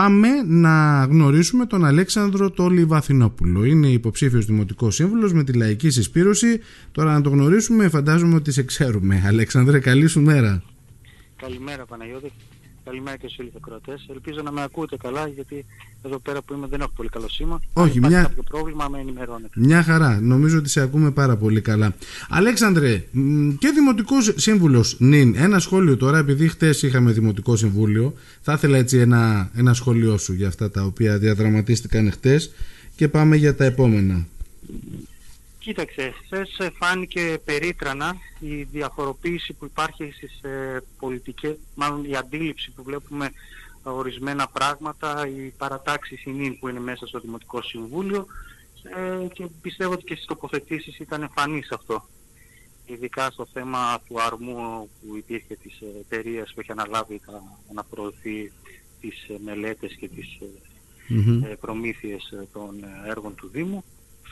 Πάμε να γνωρίσουμε τον Αλέξανδρο Τόλι Βαθινόπουλο. Είναι υποψήφιος δημοτικός σύμβουλος με τη λαϊκή συσπήρωση. Τώρα να το γνωρίσουμε, φαντάζομαι ότι σε ξέρουμε. Αλέξανδρε, καλή σου μέρα. Καλημέρα, Παναγιώτη. Καλημέρα και στους ακροατές. Ελπίζω να με ακούτε καλά γιατί εδώ πέρα που είμαι δεν έχω πολύ καλό σήμα. Όχι, Αν μια... κάποιο πρόβλημα με ενημερώνετε. Μια χαρά. Νομίζω ότι σε ακούμε πάρα πολύ καλά. Αλέξανδρε, και δημοτικός σύμβουλος νυν. Ένα σχόλιο τώρα, επειδή χτες είχαμε δημοτικό συμβούλιο, θα ήθελα έτσι ένα, ένα σχόλιο σου για αυτά τα οποία διαδραματίστηκαν χτες και πάμε για τα επόμενα. Κοίταξε, χθες φάνηκε περίτρανα η διαφοροποίηση που υπάρχει στις ε, πολιτικές, μάλλον η αντίληψη που βλέπουμε ορισμένα πράγματα, οι παρατάξεις συνήν που είναι μέσα στο Δημοτικό Συμβούλιο ε, και πιστεύω ότι και στις τοποθετήσεις ήταν εμφανής αυτό. Ειδικά στο θέμα του αρμού που υπήρχε της εταιρείας που έχει αναλάβει τα, να προωθεί τις μελέτες και τις mm προμήθειες των έργων του Δήμου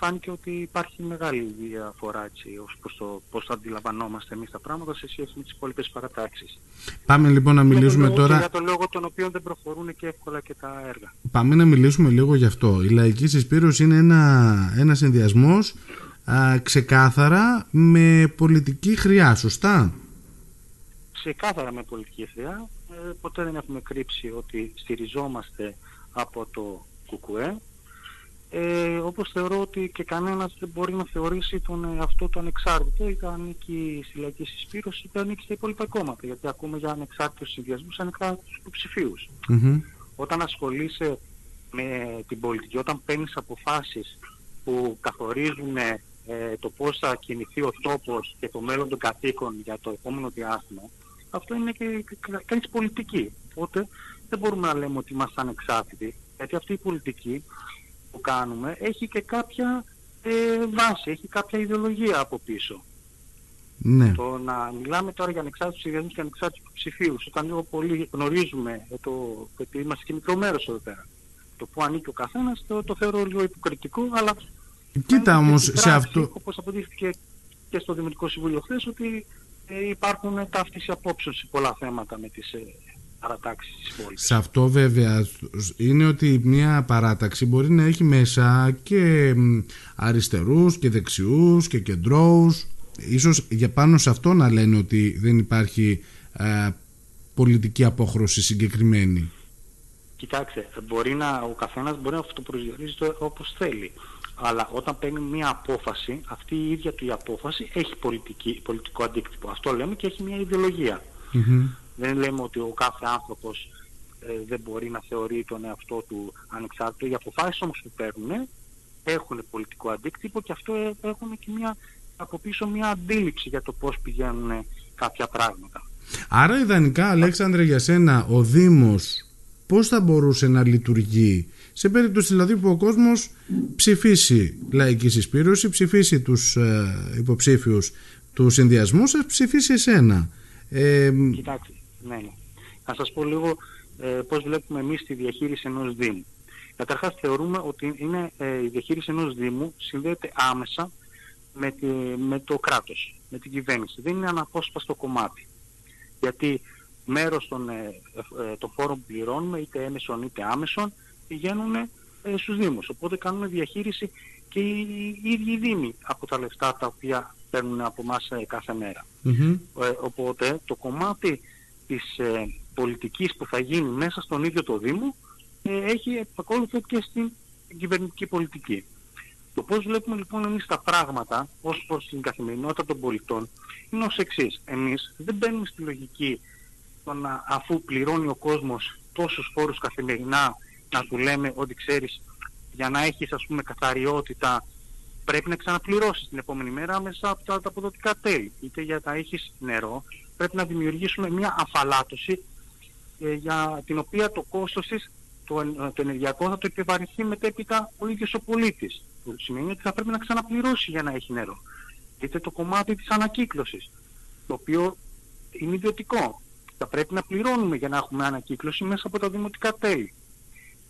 φάνηκε ότι υπάρχει μεγάλη διαφορά έτσι, ως προς το πώς θα αντιλαμβανόμαστε εμείς τα πράγματα σε σχέση με τις υπόλοιπες παρατάξεις. Πάμε λοιπόν να μιλήσουμε για τώρα... για τον λόγο τον οποίο δεν προχωρούν και εύκολα και τα έργα. Πάμε να μιλήσουμε λίγο γι' αυτό. Η λαϊκή συσπήρωση είναι ένα, ένας συνδυασμός α, ξεκάθαρα με πολιτική χρειά, σωστά; Ξεκάθαρα με πολιτική χρειά. Ε, ποτέ δεν έχουμε κρύψει ότι στηριζόμαστε από το ΚΚΕ ε, όπως θεωρώ ότι και κανένας δεν μπορεί να θεωρήσει τον αυτό το ανεξάρτητο είτε ανήκει στη λαϊκή συσπήρωσης είτε ανήκει στα υπόλοιπα κόμματα γιατί ακούμε για ανεξάρτητους συνδυασμούς ανεξάρτητους υποψηφίους. Mm-hmm. Όταν ασχολείσαι με την πολιτική, όταν παίρνεις αποφάσεις που καθορίζουν ε, το πώς θα κινηθεί ο τόπος και το μέλλον των κατοίκων για το επόμενο διάστημα, αυτό είναι και κάνεις πολιτική. Οπότε δεν μπορούμε να λέμε ότι είμαστε ανεξάρτητοι, γιατί αυτή η πολιτική που κάνουμε έχει και κάποια ε, βάση, έχει κάποια ιδεολογία από πίσω. Ναι. Το να μιλάμε τώρα για ανεξάρτητους ιδιαίτερους και ανεξάρτητους ψηφίους, όταν λίγο πολύ γνωρίζουμε ε, το, ότι είμαστε και μικρό μέρος εδώ πέρα. Το που ανήκει ο καθένας το, το θεωρώ λίγο υποκριτικό, αλλά... Κοίτα όμως σε αυτό... Όπως αποδείχθηκε και στο Δημοτικό Συμβούλιο χθες, ότι ε, υπάρχουν ταύτιση απόψεων σε πολλά θέματα με τις ε, παρατάξεις της πόλης. Σε αυτό βέβαια είναι ότι μια παράταξη μπορεί να έχει μέσα και αριστερούς και δεξιούς και κεντρώους. Ίσως για πάνω σε αυτό να λένε ότι δεν υπάρχει ε, πολιτική απόχρωση συγκεκριμένη. Κοιτάξτε, μπορεί να, ο καθένας μπορεί να αυτοπροσδιορίζει το όπως θέλει. Αλλά όταν παίρνει μια απόφαση, αυτή η ίδια του η απόφαση έχει πολιτική, πολιτικό αντίκτυπο. Αυτό λέμε και έχει μια ιδεολογία. Δεν λέμε ότι ο κάθε άνθρωπος ε, δεν μπορεί να θεωρεί τον εαυτό του ανεξάρτητο. Οι αποφάσεις όμως που παίρνουν έχουν πολιτικό αντίκτυπο και αυτό ε, έχουν και μια, από πίσω μια αντίληψη για το πώς πηγαίνουν κάποια πράγματα. Άρα ιδανικά Αλέξανδρε για σένα ο Δήμος πώς θα μπορούσε να λειτουργεί σε περίπτωση δηλαδή που ο κόσμος ψηφίσει λαϊκή συσπήρωση, ψηφίσει τους ε, υποψήφιους του συνδυασμού σας, ψηφίσει εσένα. Ε, Κοιτάξτε, ναι, ναι. Να σας πω λίγο ε, πώς βλέπουμε εμείς τη διαχείριση ενός Δήμου. Καταρχάς θεωρούμε ότι είναι, ε, η διαχείριση ενός Δήμου συνδέεται άμεσα με, τη, με το κράτος, με την κυβέρνηση. Δεν είναι αναπόσπαστο κομμάτι. Γιατί μέρος των, ε, ε, των φόρων που πληρώνουμε, είτε έμεσον είτε άμεσον, πηγαίνουν ε, στους Δήμους. Οπότε κάνουμε διαχείριση και οι, οι ίδιοι Δήμοι από τα λεφτά τα οποία παίρνουν από εμάς ε, κάθε ε, οπότε το κομμάτι της ε, πολιτικής που θα γίνει μέσα στον ίδιο το Δήμο έχει επακόλουθο και στην κυβερνητική πολιτική. Το πώς βλέπουμε λοιπόν εμείς τα πράγματα ως προς την καθημερινότητα των πολιτών είναι ως εξής. Εμείς δεν μπαίνουμε στη λογική το να, αφού πληρώνει ο κόσμος τόσους φόρους καθημερινά να του λέμε ότι ξέρεις για να έχεις ας πούμε καθαριότητα πρέπει να ξαναπληρώσεις την επόμενη μέρα μέσα από τα, τα αποδοτικά τέλη. Είτε για να έχεις νερό, πρέπει να δημιουργήσουμε μια αφαλάτωση ε, για την οποία το κόστος της, το, ε, το ενεργειακό θα το επιβαρυνθεί μετέπειτα ο ίδιος ο πολίτης. Που σημαίνει ότι θα πρέπει να ξαναπληρώσει για να έχει νερό. Είτε το κομμάτι της ανακύκλωσης, το οποίο είναι ιδιωτικό. Θα πρέπει να πληρώνουμε για να έχουμε ανακύκλωση μέσα από τα δημοτικά τέλη.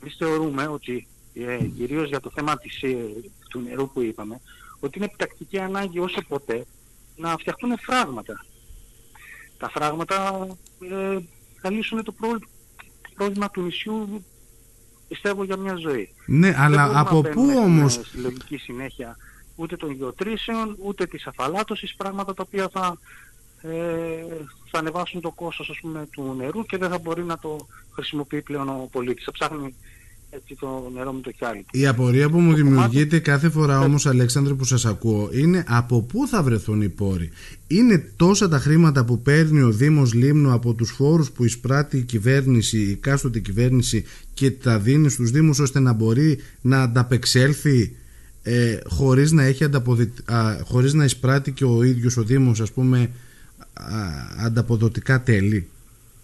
Εμείς θεωρούμε ότι ε, κυρίως για το θέμα της, ε, του νερού που είπαμε, ότι είναι επιτακτική ανάγκη όσο ποτέ να φτιαχτούν φράγματα. Τα φράγματα ε, θα λύσουν το πρόβλημα του νησιού πιστεύω για μια ζωή. Ναι, αλλά από πού όμως... Στη λογική συνέχεια ούτε των γεωτρήσεων, ούτε της αφαλάτωσης, πράγματα τα οποία θα, ε, θα ανεβάσουν το κόστος ας πούμε, του νερού και δεν θα μπορεί να το χρησιμοποιεί πλέον ο πολίτης. Θα ψάχνει έτσι το νερό με το χιάλι. Η απορία που μου δημιουργείται κάθε φορά όμως Αλέξανδρε που σας ακούω είναι από πού θα βρεθούν οι πόροι. Είναι τόσα τα χρήματα που παίρνει ο Δήμος Λίμνου από τους φόρους που εισπράττει η κυβέρνηση, η κάστοτε κυβέρνηση και τα δίνει στους Δήμους ώστε να μπορεί να ανταπεξέλθει ε, χωρίς, να έχει ανταποδι... χωρίς να εισπράττει και ο ίδιος ο Δήμος ας πούμε ανταποδοτικά τέλη.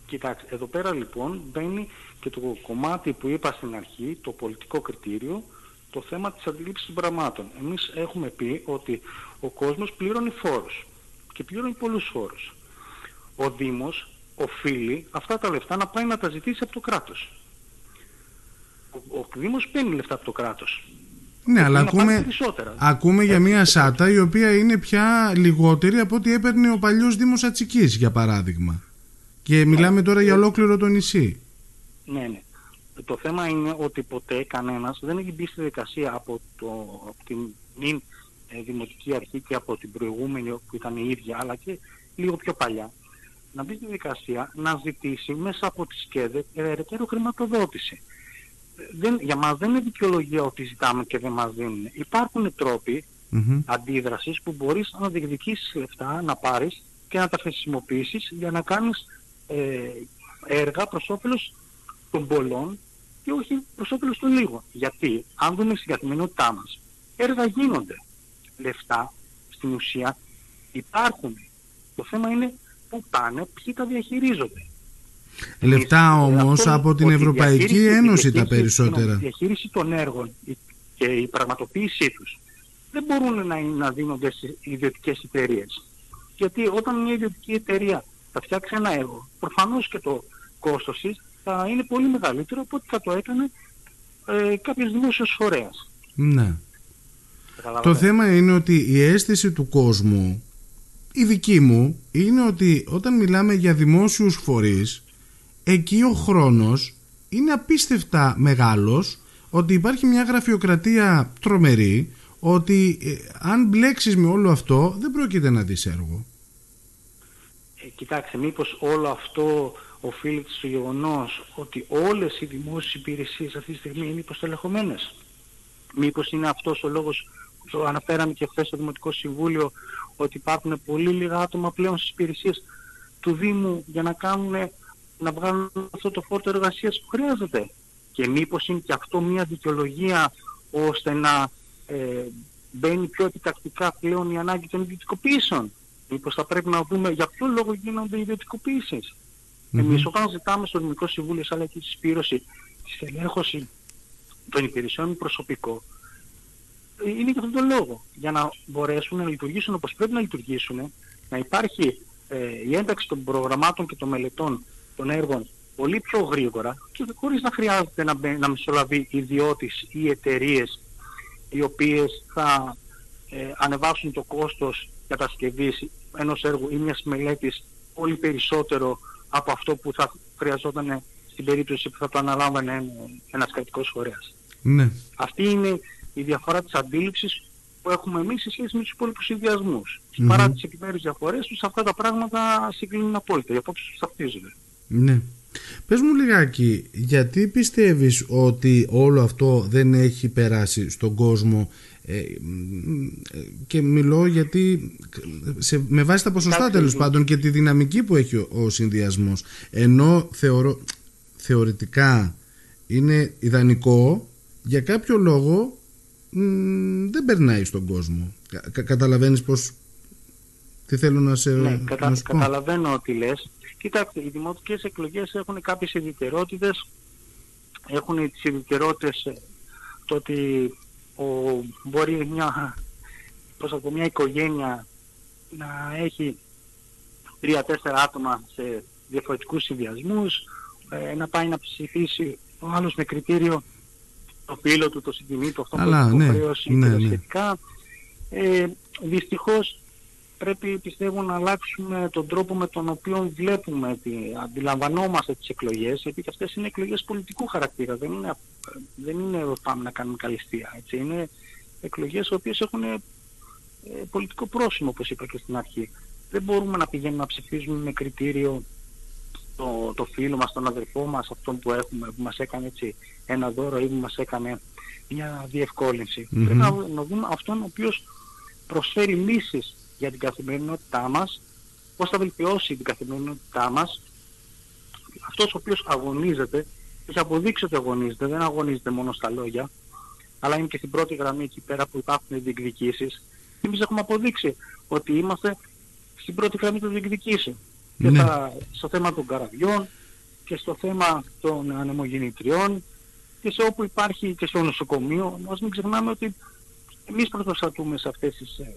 Κοιτάξτε, εδώ πέρα λοιπόν μπαίνει και το κομμάτι που είπα στην αρχή, το πολιτικό κριτήριο, το θέμα της αντιλήψης των πραγμάτων. Εμείς έχουμε πει ότι ο κόσμος πληρώνει φόρους και πληρώνει πολλούς φόρους. Ο Δήμος οφείλει αυτά τα λεφτά να πάει να τα ζητήσει από το κράτος. Ο, ο Δήμος παίρνει λεφτά από το κράτος. Ναι, αλλά ακούμε, ακούμε για μια σάτα η οποία είναι πια λιγότερη από ό,τι έπαιρνε ο παλιός Δήμος Ατσικής για παράδειγμα. Και μιλάμε τώρα για ολόκληρο το νησί. Ναι, ναι. Το θέμα είναι ότι ποτέ κανένας δεν έχει μπει στη δικασία από, το, από την νυν ε, δημοτική αρχή και από την προηγούμενη που ήταν η ίδια, αλλά και λίγο πιο παλιά, να μπει στη δικασία να ζητήσει μέσα από τη ΣΚΕΔΕ περαιτέρω χρηματοδότηση. Δεν, για μας δεν είναι δικαιολογία ότι ζητάμε και δεν μας δίνουν. Υπάρχουν τρόποι mm-hmm. αντίδρασης που μπορείς να διεκδικήσεις λεφτά, να πάρεις και να τα χρησιμοποιήσεις για να κάνεις ε, έργα προς όφελος των πολλών και όχι προς όφελος των λίγων. Γιατί αν δούμε στην καθημερινότητά μας, έργα γίνονται. Λεφτά στην ουσία υπάρχουν. Το θέμα είναι πού πάνε, ποιοι τα διαχειρίζονται. Λεφτά όμως από την Ευρωπαϊκή Ένωση τα περισσότερα. Η διαχείριση των έργων και η πραγματοποίησή τους δεν μπορούν να, να δίνονται σε ιδιωτικές εταιρείες. Γιατί όταν μια ιδιωτική εταιρεία θα φτιάξει ένα έργο, προφανώς και το κόστος της θα είναι πολύ μεγαλύτερο από ό,τι θα το έκανε ε, κάποιος δημόσιος φορέας. Ναι. Το θέμα είναι ότι η αίσθηση του κόσμου, η δική μου, είναι ότι όταν μιλάμε για δημόσιους φορείς, εκεί ο χρόνος είναι απίστευτα μεγάλος, ότι υπάρχει μια γραφειοκρατία τρομερή, ότι ε, αν μπλέξεις με όλο αυτό δεν πρόκειται να δεις έργο. Ε, κοιτάξτε, μήπως όλο αυτό οφείλεται στο γεγονός ότι όλες οι δημόσιες υπηρεσίες αυτή τη στιγμή είναι υποστελεχωμένες. Μήπως είναι αυτός ο λόγος που αναφέραμε και χθες στο Δημοτικό Συμβούλιο ότι υπάρχουν πολύ λίγα άτομα πλέον στις υπηρεσίες του Δήμου για να κάνουν, να βγάλουν αυτό το φόρτο εργασίας που χρειάζεται. Και μήπως είναι και αυτό μια δικαιολογία ώστε να ε, μπαίνει πιο επιτακτικά πλέον η ανάγκη των ιδιωτικοποιήσεων. Μήπως θα πρέπει να δούμε για ποιο λόγο γίνονται οι ιδιωτικοποιήσεις. Mm-hmm. Εμείς όταν ζητάμε στο Ελληνικό Συμβούλιο σαν και τη συσπήρωση, τη στελέχωση των υπηρεσιών προσωπικό, είναι για αυτόν τον λόγο. Για να μπορέσουν να λειτουργήσουν όπως πρέπει να λειτουργήσουν, να υπάρχει ε, η ένταξη των προγραμμάτων και των μελετών των έργων πολύ πιο γρήγορα και χωρίς να χρειάζεται να, να μεσολαβεί ιδιώτης ή εταιρείες οι οποίες θα ε, ανεβάσουν το κόστος κατασκευής ενός έργου ή μιας μελέτης πολύ περισσότερο από αυτό που θα χρειαζόταν στην περίπτωση που θα το αναλάμβανε ένας κρατικός φορέας. Ναι. Αυτή είναι η διαφορά της αντίληψης που έχουμε εμείς σε σχέση με τους υπόλοιπους συνδυασμούς. Mm-hmm. Παρά τις επιμέρους διαφορές τους, αυτά τα πράγματα συγκλίνουν απόλυτα. Οι απόψεις τους ταυτίζονται. Ναι. Πες μου λιγάκι, γιατί πιστεύεις ότι όλο αυτό δεν έχει περάσει στον κόσμο ε, και μιλώ γιατί σε, με βάση τα ποσοστά τέλος πάντων και τη δυναμική που έχει ο, ο συνδυασμός ενώ θεωρώ, θεωρητικά είναι ιδανικό για κάποιο λόγο δεν περνάει στον κόσμο. Κα, καταλαβαίνεις πως τι θέλω να σε ναι, κατα, καταλαβαίνω ότι λες. Κοιτάξτε οι δημοτικές εκλογές έχουν κάποιες ιδιαιτερότητες. Έχουν τις ιδιαιτερότητες ε, το ότι ο, μπορεί μια, πώς από μια οικογένεια να έχει τρία-τέσσερα άτομα σε διαφορετικούς συνδυασμούς, ε, να πάει να ψηφίσει ο άλλος με κριτήριο το φίλο του, το συγκινή του, αυτό που έχει ναι, υποχρέωση ναι, ναι, σχετικά. Ε, δυστυχώς πρέπει πιστεύω να αλλάξουμε τον τρόπο με τον οποίο βλέπουμε, τη, αντιλαμβανόμαστε τις εκλογές, γιατί και αυτές είναι εκλογές πολιτικού χαρακτήρα, δεν είναι δεν είναι πάμε να κάνουμε καλυστία. Έτσι. Είναι εκλογές οι οποίες έχουν ε, πολιτικό πρόσημο όπως είπα και στην αρχή. Δεν μπορούμε να πηγαίνουμε να ψηφίζουμε με κριτήριο το, το φίλο μας, τον αδερφό μας, αυτόν που έχουμε, που μας έκανε έτσι ένα δώρο ή που μας έκανε μια διευκόλυνση. Πρέπει να, να δούμε αυτόν ο οποίος προσφέρει λύσεις για την καθημερινότητά μας, πώς θα βελτιώσει την καθημερινότητά μας, αυτός ο οποίος αγωνίζεται, έχει αποδείξει ότι αγωνίζεται, δεν αγωνίζεται μόνο στα λόγια, αλλά είναι και στην πρώτη γραμμή εκεί πέρα που υπάρχουν οι διεκδικήσεις. Εμείς έχουμε αποδείξει ότι είμαστε στην πρώτη γραμμή των διεκδικήσεων. Και ναι. στο θέμα των καραβιών και στο θέμα των ανεμογεννητριών και σε όπου υπάρχει και στο νοσοκομείο. Όμως μην ξεχνάμε ότι εμείς πρωτοστατούμε σε αυτές τις ε,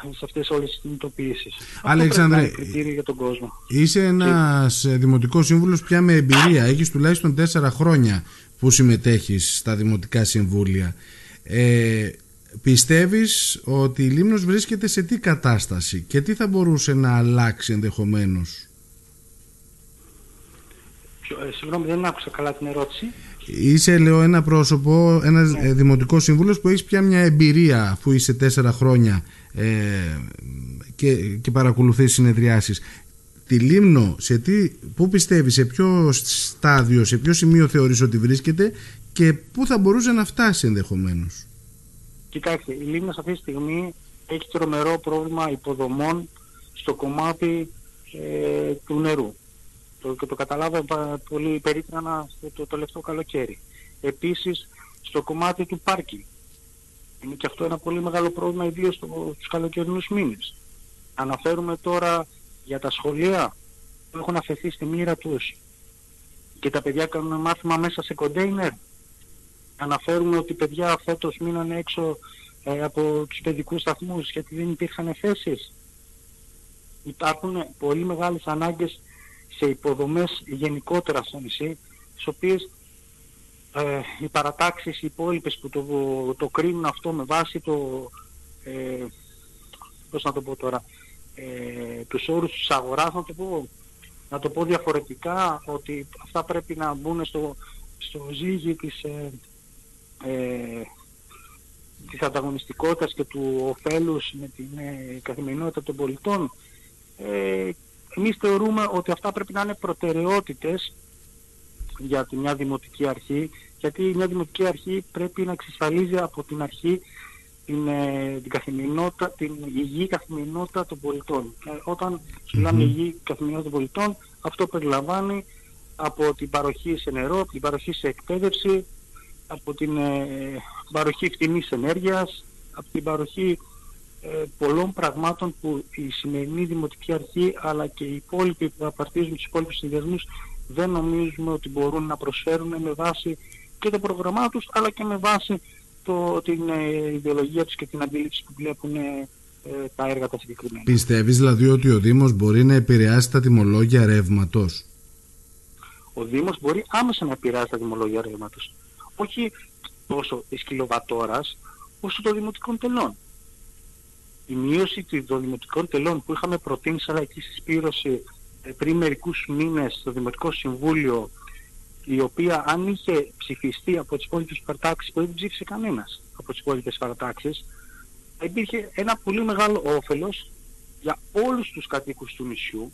σε αυτές όλες τις κινητοποιήσεις. Αλεξάνδρε, για τον κόσμο. είσαι ένας και... δημοτικός σύμβουλος πια με εμπειρία. Έχεις τουλάχιστον τέσσερα χρόνια που συμμετέχεις στα δημοτικά συμβούλια. Ε, πιστεύεις ότι η Λίμνος βρίσκεται σε τι κατάσταση και τι θα μπορούσε να αλλάξει ενδεχομένως; Ε, συγγνώμη, δεν άκουσα καλά την ερώτηση. Είσαι, λέω, ένα πρόσωπο, ένας ναι. Ε, δημοτικός σύμβουλος που έχεις πια μια εμπειρία αφού είσαι τέσσερα χρόνια ε, και, και παρακολουθείς συνεδριάσεις. Τη Λίμνο, σε τι, πού πιστεύεις, σε ποιο στάδιο, σε ποιο σημείο θεωρείς ότι βρίσκεται και πού θα μπορούσε να φτάσει ενδεχομένως; Κοιτάξτε, η Λίμνος αυτή τη στιγμή έχει τρομερό πρόβλημα υποδομών στο κομμάτι ε, του νερού το, και το καταλάβαμε πολύ περίτρανα στο το τελευταίο καλοκαίρι. Επίσης στο κομμάτι του πάρκι. Είναι και αυτό ένα πολύ μεγάλο πρόβλημα ιδίως στους καλοκαιρινούς μήνες. Αναφέρουμε τώρα για τα σχολεία που έχουν αφαιθεί στη μοίρα τους και τα παιδιά κάνουν μάθημα μέσα σε κοντέινερ. Αναφέρουμε ότι παιδιά φέτος μείνανε έξω ε, από τους παιδικούς σταθμούς γιατί δεν υπήρχαν θέσεις. Υπάρχουν πολύ μεγάλες ανάγκες σε υποδομές γενικότερα στο νησί, τις οποίες ε, οι παρατάξεις οι υπόλοιπες που το, το κρίνουν αυτό με βάση το, ε, πώς να το πω τώρα, ε, τους όρους της αγοράς, να το πω, να το πω διαφορετικά, ότι αυτά πρέπει να μπουν στο, στο ζύγι της, ε, ε, της ανταγωνιστικότητας και του ωφέλους με την ε, καθημερινότητα των πολιτών. Ε, εμείς θεωρούμε ότι αυτά πρέπει να είναι προτεραιότητες για τη μια δημοτική αρχή, γιατί μια δημοτική αρχή πρέπει να εξασφαλίζει από την αρχή την, ε, την καθημερινότητα, την υγιή καθημερινότητα των πολιτών. Και όταν μιλάμε υγιή καθημερινότητα των πολιτών, αυτό περιλαμβάνει από την παροχή σε νερό, από την παροχή σε εκπαίδευση, από την ε, παροχή φτηνής ενέργειας, από την παροχή ε, πολλών πραγμάτων που η σημερινή Δημοτική Αρχή αλλά και οι υπόλοιποι που απαρτίζουν τους υπόλοιπους συνδυασμούς δεν νομίζουμε ότι μπορούν να προσφέρουν με βάση και το πρόγραμμά τους αλλά και με βάση το, την ε, ιδεολογία τους και την αντίληψη που βλέπουν ε, τα έργα τα συγκεκριμένα. Πιστεύεις δηλαδή ότι ο Δήμος μπορεί να επηρεάσει τα τιμολόγια ρεύματος; Ο Δήμος μπορεί άμεσα να επηρεάσει τα τιμολόγια ρεύματος. Όχι τόσο της κιλοβατόρας όσο των δημοτικών τελών η μείωση των δημοτικών τελών που είχαμε προτείνει σαν λαϊκή συσπήρωση ε, πριν μερικούς μήνες στο Δημοτικό Συμβούλιο η οποία αν είχε ψηφιστεί από τις υπόλοιπες παρατάξεις που δεν ψήφισε κανένας από τις υπόλοιπες παρατάξεις θα υπήρχε ένα πολύ μεγάλο όφελος για όλους τους κατοίκους του νησιού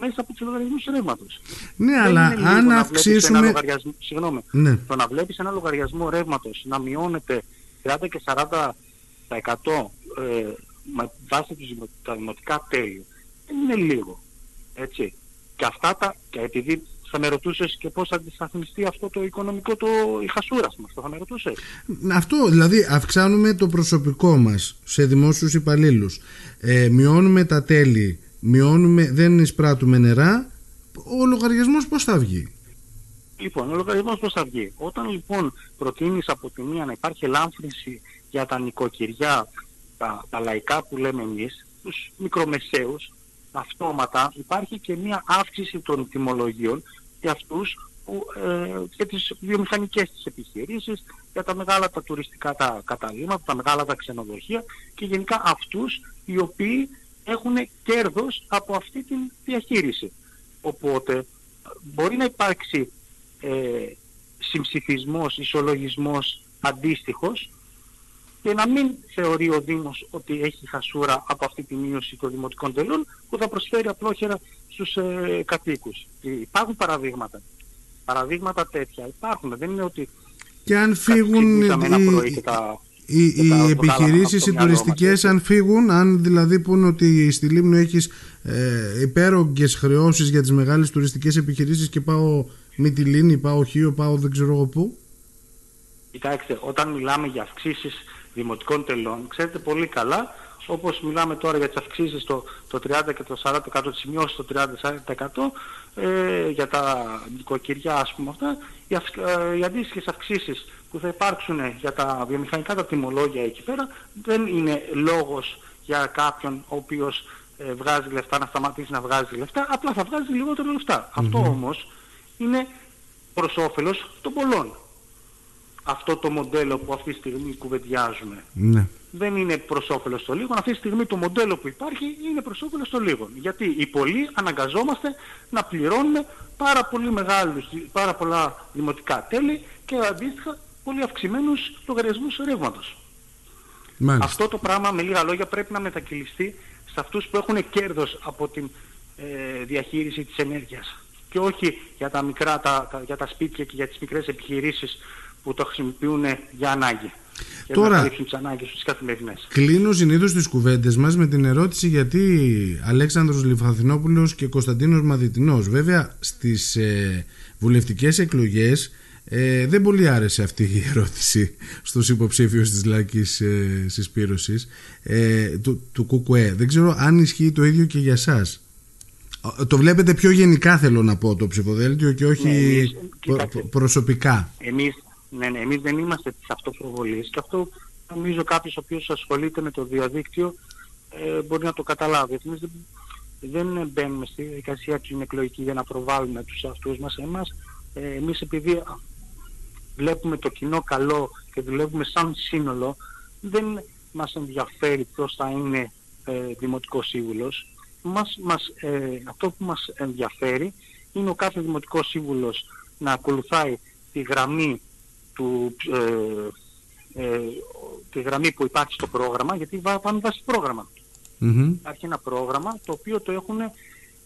μέσα από τους λογαριασμούς ρεύματος. Ναι, αλλά αν αυξήσουμε... Συγγνώμη, ναι. το να βλέπεις ένα λογαριασμό ρεύματος να μειώνεται 30 και 40% ε, με βάση τους, τα δημοτικά τέλη δεν είναι λίγο. Έτσι. Και αυτά τα, και επειδή θα με ρωτούσες και πώς θα αντισταθμιστεί αυτό το οικονομικό το, η χασούρα μας, θα με ρωτούσες. Αυτό, δηλαδή αυξάνουμε το προσωπικό μας σε δημόσιους υπαλλήλους, ε, μειώνουμε τα τέλη, μειώνουμε, δεν εισπράττουμε νερά, ο λογαριασμός πώς θα βγει; Λοιπόν, ο λογαριασμός πώς θα βγει; Όταν λοιπόν προτείνεις από τη μία να υπάρχει ελάμφρυνση για τα νοικοκυριά τα, τα λαϊκά που λέμε εμείς, τους μικρομεσαίους, αυτόματα υπάρχει και μια αύξηση των τιμολογίων για αυτούς που, ε, για τις βιομηχανικές της επιχειρήσεις, για τα μεγάλα τα τουριστικά τα καταλήμματα, τα μεγάλα τα ξενοδοχεία και γενικά αυτούς οι οποίοι έχουν κέρδος από αυτή τη διαχείριση. Οπότε μπορεί να υπάρξει ε, συμψηφισμός, ισολογισμός αντίστοιχος και να μην θεωρεί ο Δήμος ότι έχει χασούρα από αυτή τη μείωση των δημοτικών τελών που θα προσφέρει απλόχερα στους ε, κατοίκους. Υπάρχουν παραδείγματα. Παραδείγματα τέτοια υπάρχουν. Δεν είναι ότι και αν φύγουν οι, οι, οι επιχειρήσεις οι τουριστικές αν φύγουν, αν δηλαδή πούνε ότι στη Λίμνο έχεις ε, υπέρογκες χρεώσεις για τις μεγάλες τουριστικές επιχειρήσεις και πάω Μυτιλίνη, πάω Χίο, πάω δεν ξέρω εγώ πού. Κοιτάξτε, όταν μιλάμε για αυξήσεις δημοτικών τελών, ξέρετε πολύ καλά, όπως μιλάμε τώρα για τις αυξήσεις το, το 30 και το 40% τις σημειώσεις το 30% ε, για τα νοικοκυριά ας πούμε αυτά, οι, αυ, ε, οι αντίστοιχες αυξήσεις που θα υπάρξουν για τα βιομηχανικά τα τιμολόγια εκεί πέρα δεν είναι λόγος για κάποιον ο οποίος ε, βγάζει λεφτά να σταματήσει να βγάζει λεφτά, απλά θα βγάζει λιγότερο Αυτό όμως είναι προς όφελος των πολλών. Αυτό το μοντέλο που αυτή τη στιγμή κουβεντιάζουμε. Ναι. Δεν είναι προς όφελος των λίγων. Αυτή τη στιγμή το μοντέλο που υπάρχει είναι προς όφελος των λίγων. Γιατί οι πολλοί αναγκαζόμαστε να πληρώνουμε πάρα, πολύ μεγάλους, πάρα πολλά δημοτικά τέλη και αντίστοιχα πολύ αυξημένους λογαριασμούς ρεύματος. Αυτό το πράγμα με λίγα λόγια πρέπει να μετακυλιστεί σε αυτούς που έχουν κέρδος από την ε, διαχείριση της ενέργειας και όχι για τα, μικρά, τα, για τα σπίτια και για τις μικρές επιχειρήσεις που το χρησιμοποιούν για ανάγκη. Τώρα, να τις ανάγκες τους καθημερινές. κλείνω συνήθως τις κουβέντες μας με την ερώτηση γιατί Αλέξανδρος Λιφαθινόπουλος και Κωνσταντίνος Μαδιτινός. Βέβαια στις ε, βουλευτικές εκλογές ε, δεν πολύ άρεσε αυτή η ερώτηση στους υποψήφιους της Λαϊκής ε, Συσπήρωσης ε, του, του ΚΚΕ. Δεν ξέρω αν ισχύει το ίδιο και για σας. Το βλέπετε πιο γενικά θέλω να πω το ψηφοδέλτιο και όχι ναι, προσωπικά. Εμείς, ναι, ναι, εμείς δεν είμαστε της αυτοπροβολής και αυτό νομίζω κάποιος ο οποίος ασχολείται με το διαδίκτυο ε, μπορεί να το καταλάβει. Εμείς δεν, δεν μπαίνουμε στη διαδικασία την εκλογική για να προβάλλουμε τους αυτούς μας. Εμάς, ε, εμείς επειδή βλέπουμε το κοινό καλό και δουλεύουμε σαν σύνολο, δεν μας ενδιαφέρει ποιος θα είναι ε, δημοτικός σύμβουλος μας, μας, ε, αυτό που μας ενδιαφέρει είναι ο κάθε Δημοτικός Σύμβουλος να ακολουθάει τη γραμμή, του, ε, ε, τη γραμμή που υπάρχει στο πρόγραμμα, γιατί πάμε βάσει πρόγραμμα. Mm-hmm. Υπάρχει ένα πρόγραμμα το οποίο το έχουν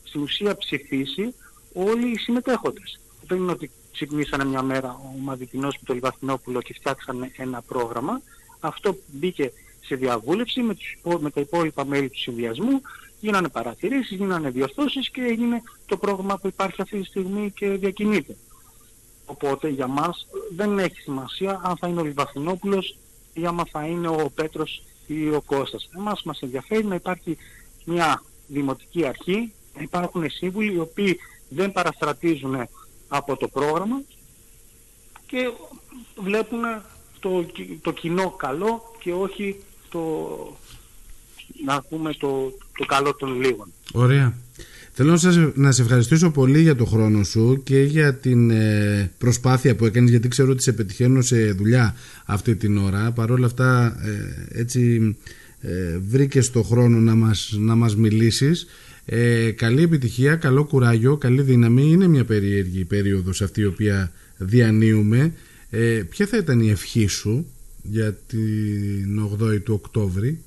στην ουσία ψηφίσει όλοι οι συμμετέχοντες. Δεν είναι ότι ξυπνήσανε μια μέρα ο Μαδικινός με τον Λιβαθινόπουλο και φτιάξανε ένα πρόγραμμα. Αυτό μπήκε σε διαβούλευση με, τους, με τα υπόλοιπα μέλη του συνδυασμού γίνανε παρατηρήσεις, γίνανε διορθώσεις και έγινε το πρόγραμμα που υπάρχει αυτή τη στιγμή και διακινείται. Οπότε για μας δεν έχει σημασία αν θα είναι ο Λιβαθινόπουλος ή άμα θα είναι ο Πέτρος ή ο Κώστας. Εμάς μας ενδιαφέρει να υπάρχει μια δημοτική αρχή, να υπάρχουν σύμβουλοι οι οποίοι δεν παραστρατίζουν από το πρόγραμμα και βλέπουν το, το κοινό καλό και όχι το, να πούμε το, το καλό των λίγων. Ωραία. Θέλω να, σε ευχαριστήσω πολύ για το χρόνο σου και για την ε, προσπάθεια που έκανες γιατί ξέρω ότι σε πετυχαίνω σε δουλειά αυτή την ώρα. Παρ' όλα αυτά ε, έτσι ε, βρήκες το χρόνο να μας, να μας μιλήσεις. Ε, καλή επιτυχία, καλό κουράγιο, καλή δύναμη. Είναι μια περίεργη περίοδος αυτή η οποία διανύουμε. Ε, ποια θα ήταν η ευχή σου για την 8η του Οκτώβρη;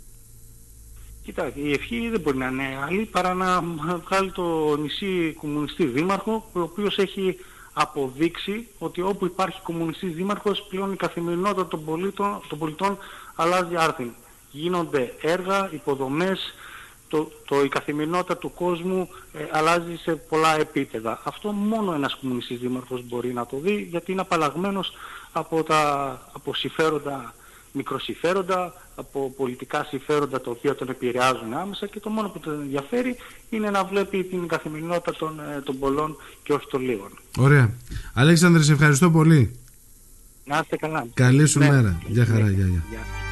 Κοιτάξτε, η ευχή δεν μπορεί να είναι άλλη παρά να βγάλει το νησί κομμουνιστή δήμαρχο, ο οποίος έχει αποδείξει ότι όπου υπάρχει κομμουνιστής δήμαρχος πλέον η καθημερινότητα των πολιτών, των πολιτών αλλάζει άρθιν. Γίνονται έργα, υποδομές, το, το, η καθημερινότητα του κόσμου ε, αλλάζει σε πολλά επίπεδα. Αυτό μόνο ένας κομμουνιστής δήμαρχος μπορεί να το δει γιατί είναι απαλλαγμένος από τα από συμφέροντα μικροσυφέροντα, από πολιτικά συμφέροντα τα οποία τον επηρεάζουν άμεσα και το μόνο που τον ενδιαφέρει είναι να βλέπει την καθημερινότητα των, ε, των πολλών και όχι των λίγων. Ωραία. Αλέξανδρε, σε ευχαριστώ πολύ. Να είστε καλά. Καλή σου ναι. μέρα. Γεια χαρά. Ναι. Γεια, γεια.